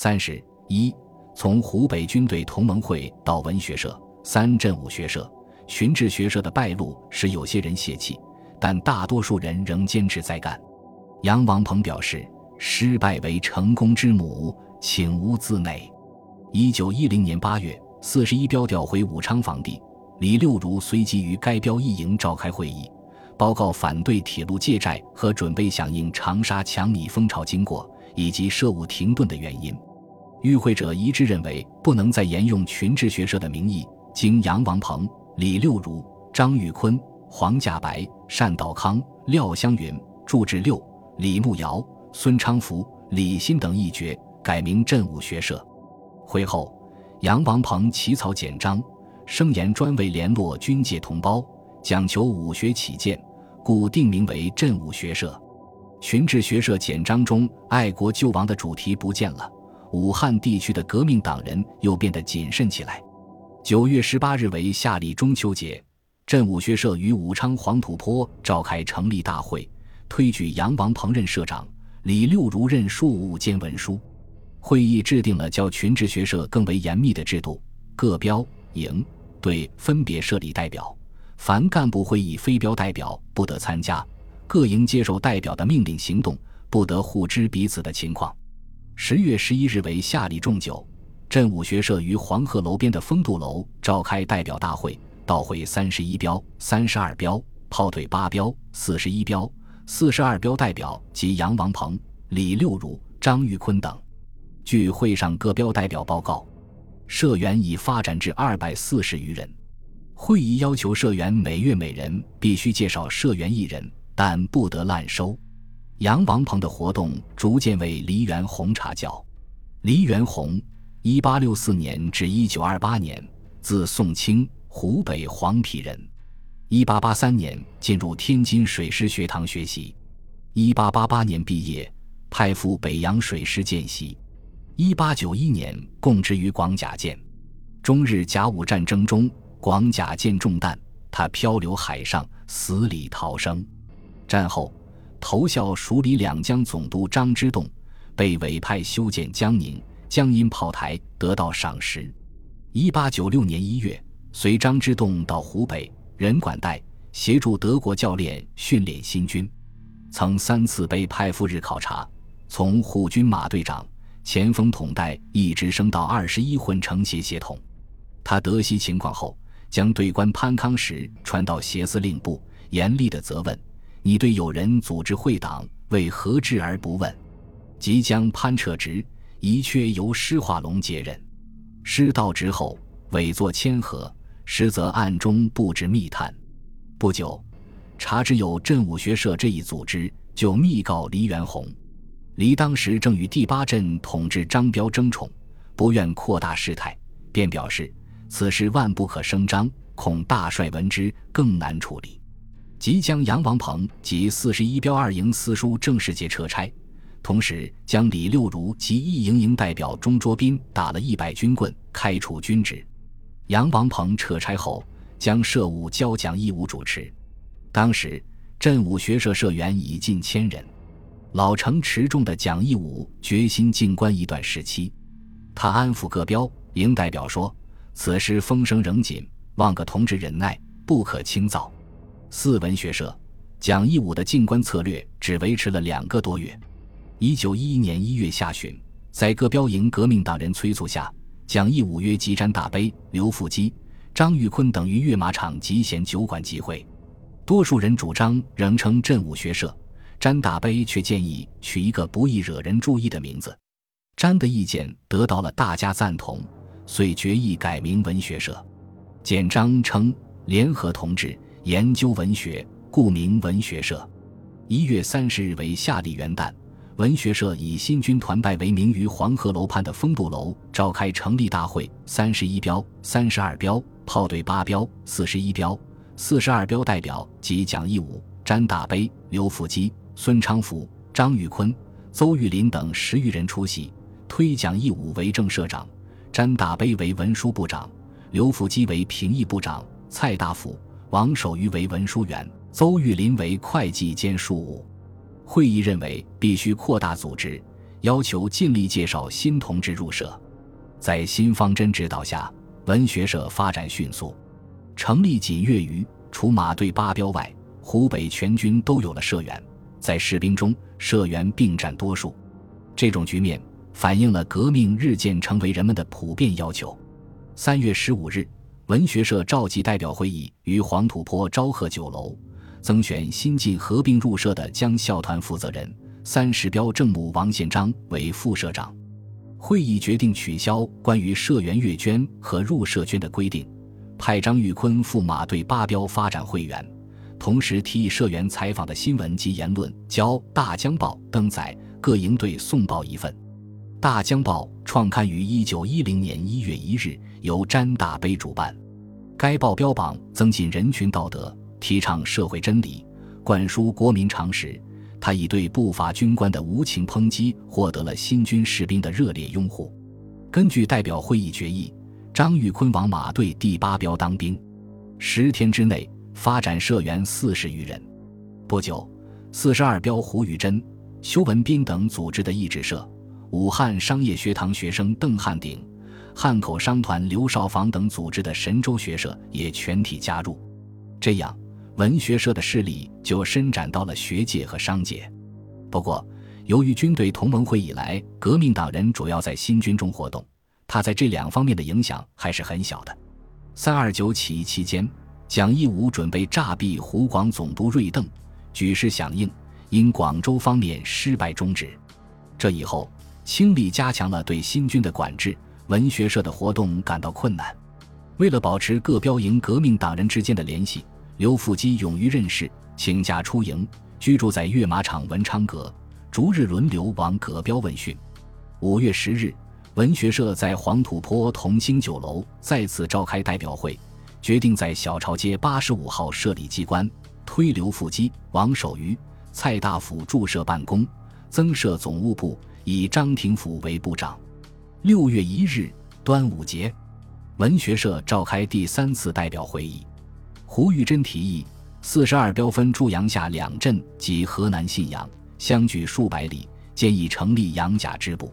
三十：一、从湖北军队同盟会到文学社；三、镇武学社、群治学社的败露使有些人泄气，但大多数人仍坚持在干。杨王鹏表示：“失败为成功之母，请勿自馁。”一九一零年八月，四十一标调回武昌防地，李六如随即于该标一营召开会议。报告反对铁路借债和准备响应长沙抢米风潮经过，以及社务停顿的原因。与会者一致认为，不能再沿用群治学社的名义。经杨王鹏、李六如、张玉坤、黄稼白、单道康、廖湘云、祝志六、李慕尧、孙昌福、李新等议决，改名镇武学社。会后，杨王鹏起草简章，声言专为联络军界同胞，讲求武学起见。故定名为镇武学社，群治学社简章中爱国救亡的主题不见了。武汉地区的革命党人又变得谨慎起来。九月十八日为夏历中秋节，镇武学社于武昌黄土坡召开成立大会，推举杨王鹏任社长，李六如任庶务兼文书。会议制定了较群治学社更为严密的制度，各标、营、队分别设立代表。凡干部会议非标代表不得参加，各营接受代表的命令行动，不得互知彼此的情况。十月十一日为夏历仲九，镇武学社于黄鹤楼边的丰度楼召开代表大会，到会三十一标、三十二标、炮腿八标、四十一标、四十二标代表及杨王鹏、李六如、张玉坤等。据会上各标代表报告，社员已发展至二百四十余人。会议要求社员每月每人必须介绍社员一人，但不得滥收。杨王鹏的活动逐渐为黎元洪插教。黎元洪，一八六四年至一九二八年，字宋清，湖北黄陂人。一八八三年进入天津水师学堂学习，一八八八年毕业，派赴北洋水师见习。一八九一年供职于广甲舰。中日甲午战争中。广甲舰中弹，他漂流海上，死里逃生。战后，投效蜀理两江总督张之洞，被委派修建江宁、江阴炮台，得到赏识。一八九六年一月，随张之洞到湖北任管带，协助德国教练训练新军，曾三次被派赴日考察，从护军马队长、前锋统带一直升到二十一混成协协统。他得悉情况后。将对官潘康时传到协司令部，严厉的责问：“你对有人组织会党，为何治而不问？”即将潘撤职，一阙由施化龙接任。施到职后，委作谦和，实则暗中布置密探。不久，查知有镇武学社这一组织，就密告黎元洪。黎当时正与第八镇统治张彪争宠，不愿扩大事态，便表示。此事万不可声张，恐大帅闻之更难处理。即将杨王鹏及四十一标二营司书郑世杰撤差，同时将李六如及一营营代表钟卓斌打了一百军棍，开除军职。杨王鹏撤差后，将社务交蒋义武主持。当时镇武学社社员已近千人，老成持重的蒋义武决心静观一段时期。他安抚各标营代表说。此时风声仍紧，望各同志忍耐，不可轻躁。四文学社蒋义武的进关策略只维持了两个多月。一九一一年一月下旬，在各标营革命党人催促下，蒋义武约集詹大悲、刘复基、张玉坤等于跃马场集贤酒馆集会。多数人主张仍称镇武学社，詹大悲却建议取一个不易惹人注意的名字。詹的意见得到了大家赞同。遂决议改名文学社，简章称联合同志研究文学，故名文学社。一月三十日为夏历元旦，文学社以新军团拜为名，于黄鹤楼畔的丰度楼召开成立大会。三十一标、三十二标、炮队八标、四十一标、四十二标代表及蒋义武、詹大悲、刘福基、孙昌福、张玉坤、邹玉林等十余人出席，推蒋义武为正社长。詹大悲为文书部长，刘福基为评议部长，蔡大福、王守愚为文书员，邹玉林为会计兼庶务。会议认为必须扩大组织，要求尽力介绍新同志入社。在新方针指导下，文学社发展迅速，成立仅月余，除马队八标外，湖北全军都有了社员。在士兵中，社员并占多数。这种局面反映了革命日渐成为人们的普遍要求。三月十五日，文学社召集代表会议于黄土坡昭和酒楼，增选新晋合并入社的江校团负责人三十标正母王宪章为副社长。会议决定取消关于社员阅捐和入社捐的规定，派张玉坤赴马队八标发展会员，同时提议社员采访的新闻及言论交《大江报》登载，各营队送报一份。《大江报》创刊于一九一零年一月一日，由詹大悲主办。该报标榜增进人群道德，提倡社会真理，灌输国民常识。他以对不法军官的无情抨击，获得了新军士兵的热烈拥护。根据代表会议决议，张玉坤往马队第八标当兵，十天之内发展社员四十余人。不久，四十二标胡玉珍、邱文斌等组织的译制社，武汉商业学堂学生邓汉鼎、汉口商团刘少房等组织的神州学社也全体加入。这样。文学社的势力就伸展到了学界和商界。不过，由于军队同盟会以来，革命党人主要在新军中活动，他在这两方面的影响还是很小的。三二九起义期间，蒋义武准备诈毙湖广总督瑞邓，举事响应，因广州方面失败终止。这以后，清力加强了对新军的管制，文学社的活动感到困难。为了保持各标营革命党人之间的联系。刘复基勇于任事，请假出营，居住在阅马场文昌阁，逐日轮流往葛标问讯。五月十日，文学社在黄土坡同兴酒楼再次召开代表会，决定在小朝街八十五号设立机关，推刘复基、王守愚、蔡大甫驻设办公，增设总务部，以张廷甫为部长。六月一日，端午节，文学社召开第三次代表会议。胡玉珍提议，四十二标分驻阳下两镇及河南信阳，相距数百里，建议成立杨甲支部。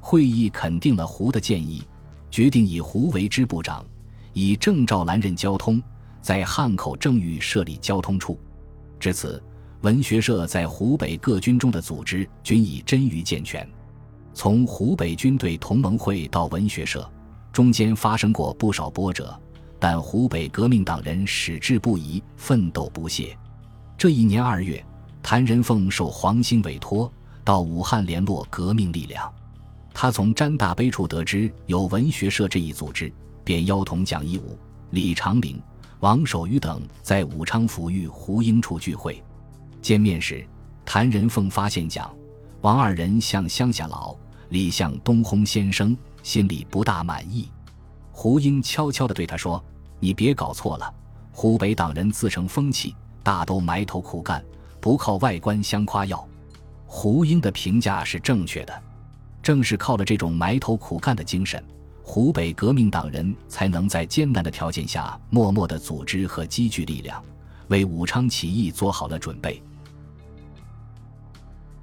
会议肯定了胡的建议，决定以胡为支部长，以郑兆兰任交通，在汉口正域设立交通处。至此，文学社在湖北各军中的组织均已臻于健全。从湖北军队同盟会到文学社，中间发生过不少波折。但湖北革命党人矢志不移，奋斗不懈。这一年二月，谭仁凤受黄兴委托到武汉联络革命力量。他从詹大悲处得知有文学社这一组织，便邀同蒋义武、李长岭、王守愚等在武昌府与胡英处聚会。见面时，谭仁凤发现蒋、王二人像乡下佬，李向东烘先生，心里不大满意。胡英悄悄地对他说：“你别搞错了，湖北党人自成风气，大都埋头苦干，不靠外观相夸耀。”胡英的评价是正确的，正是靠了这种埋头苦干的精神，湖北革命党人才能在艰难的条件下默默地组织和积聚力量，为武昌起义做好了准备。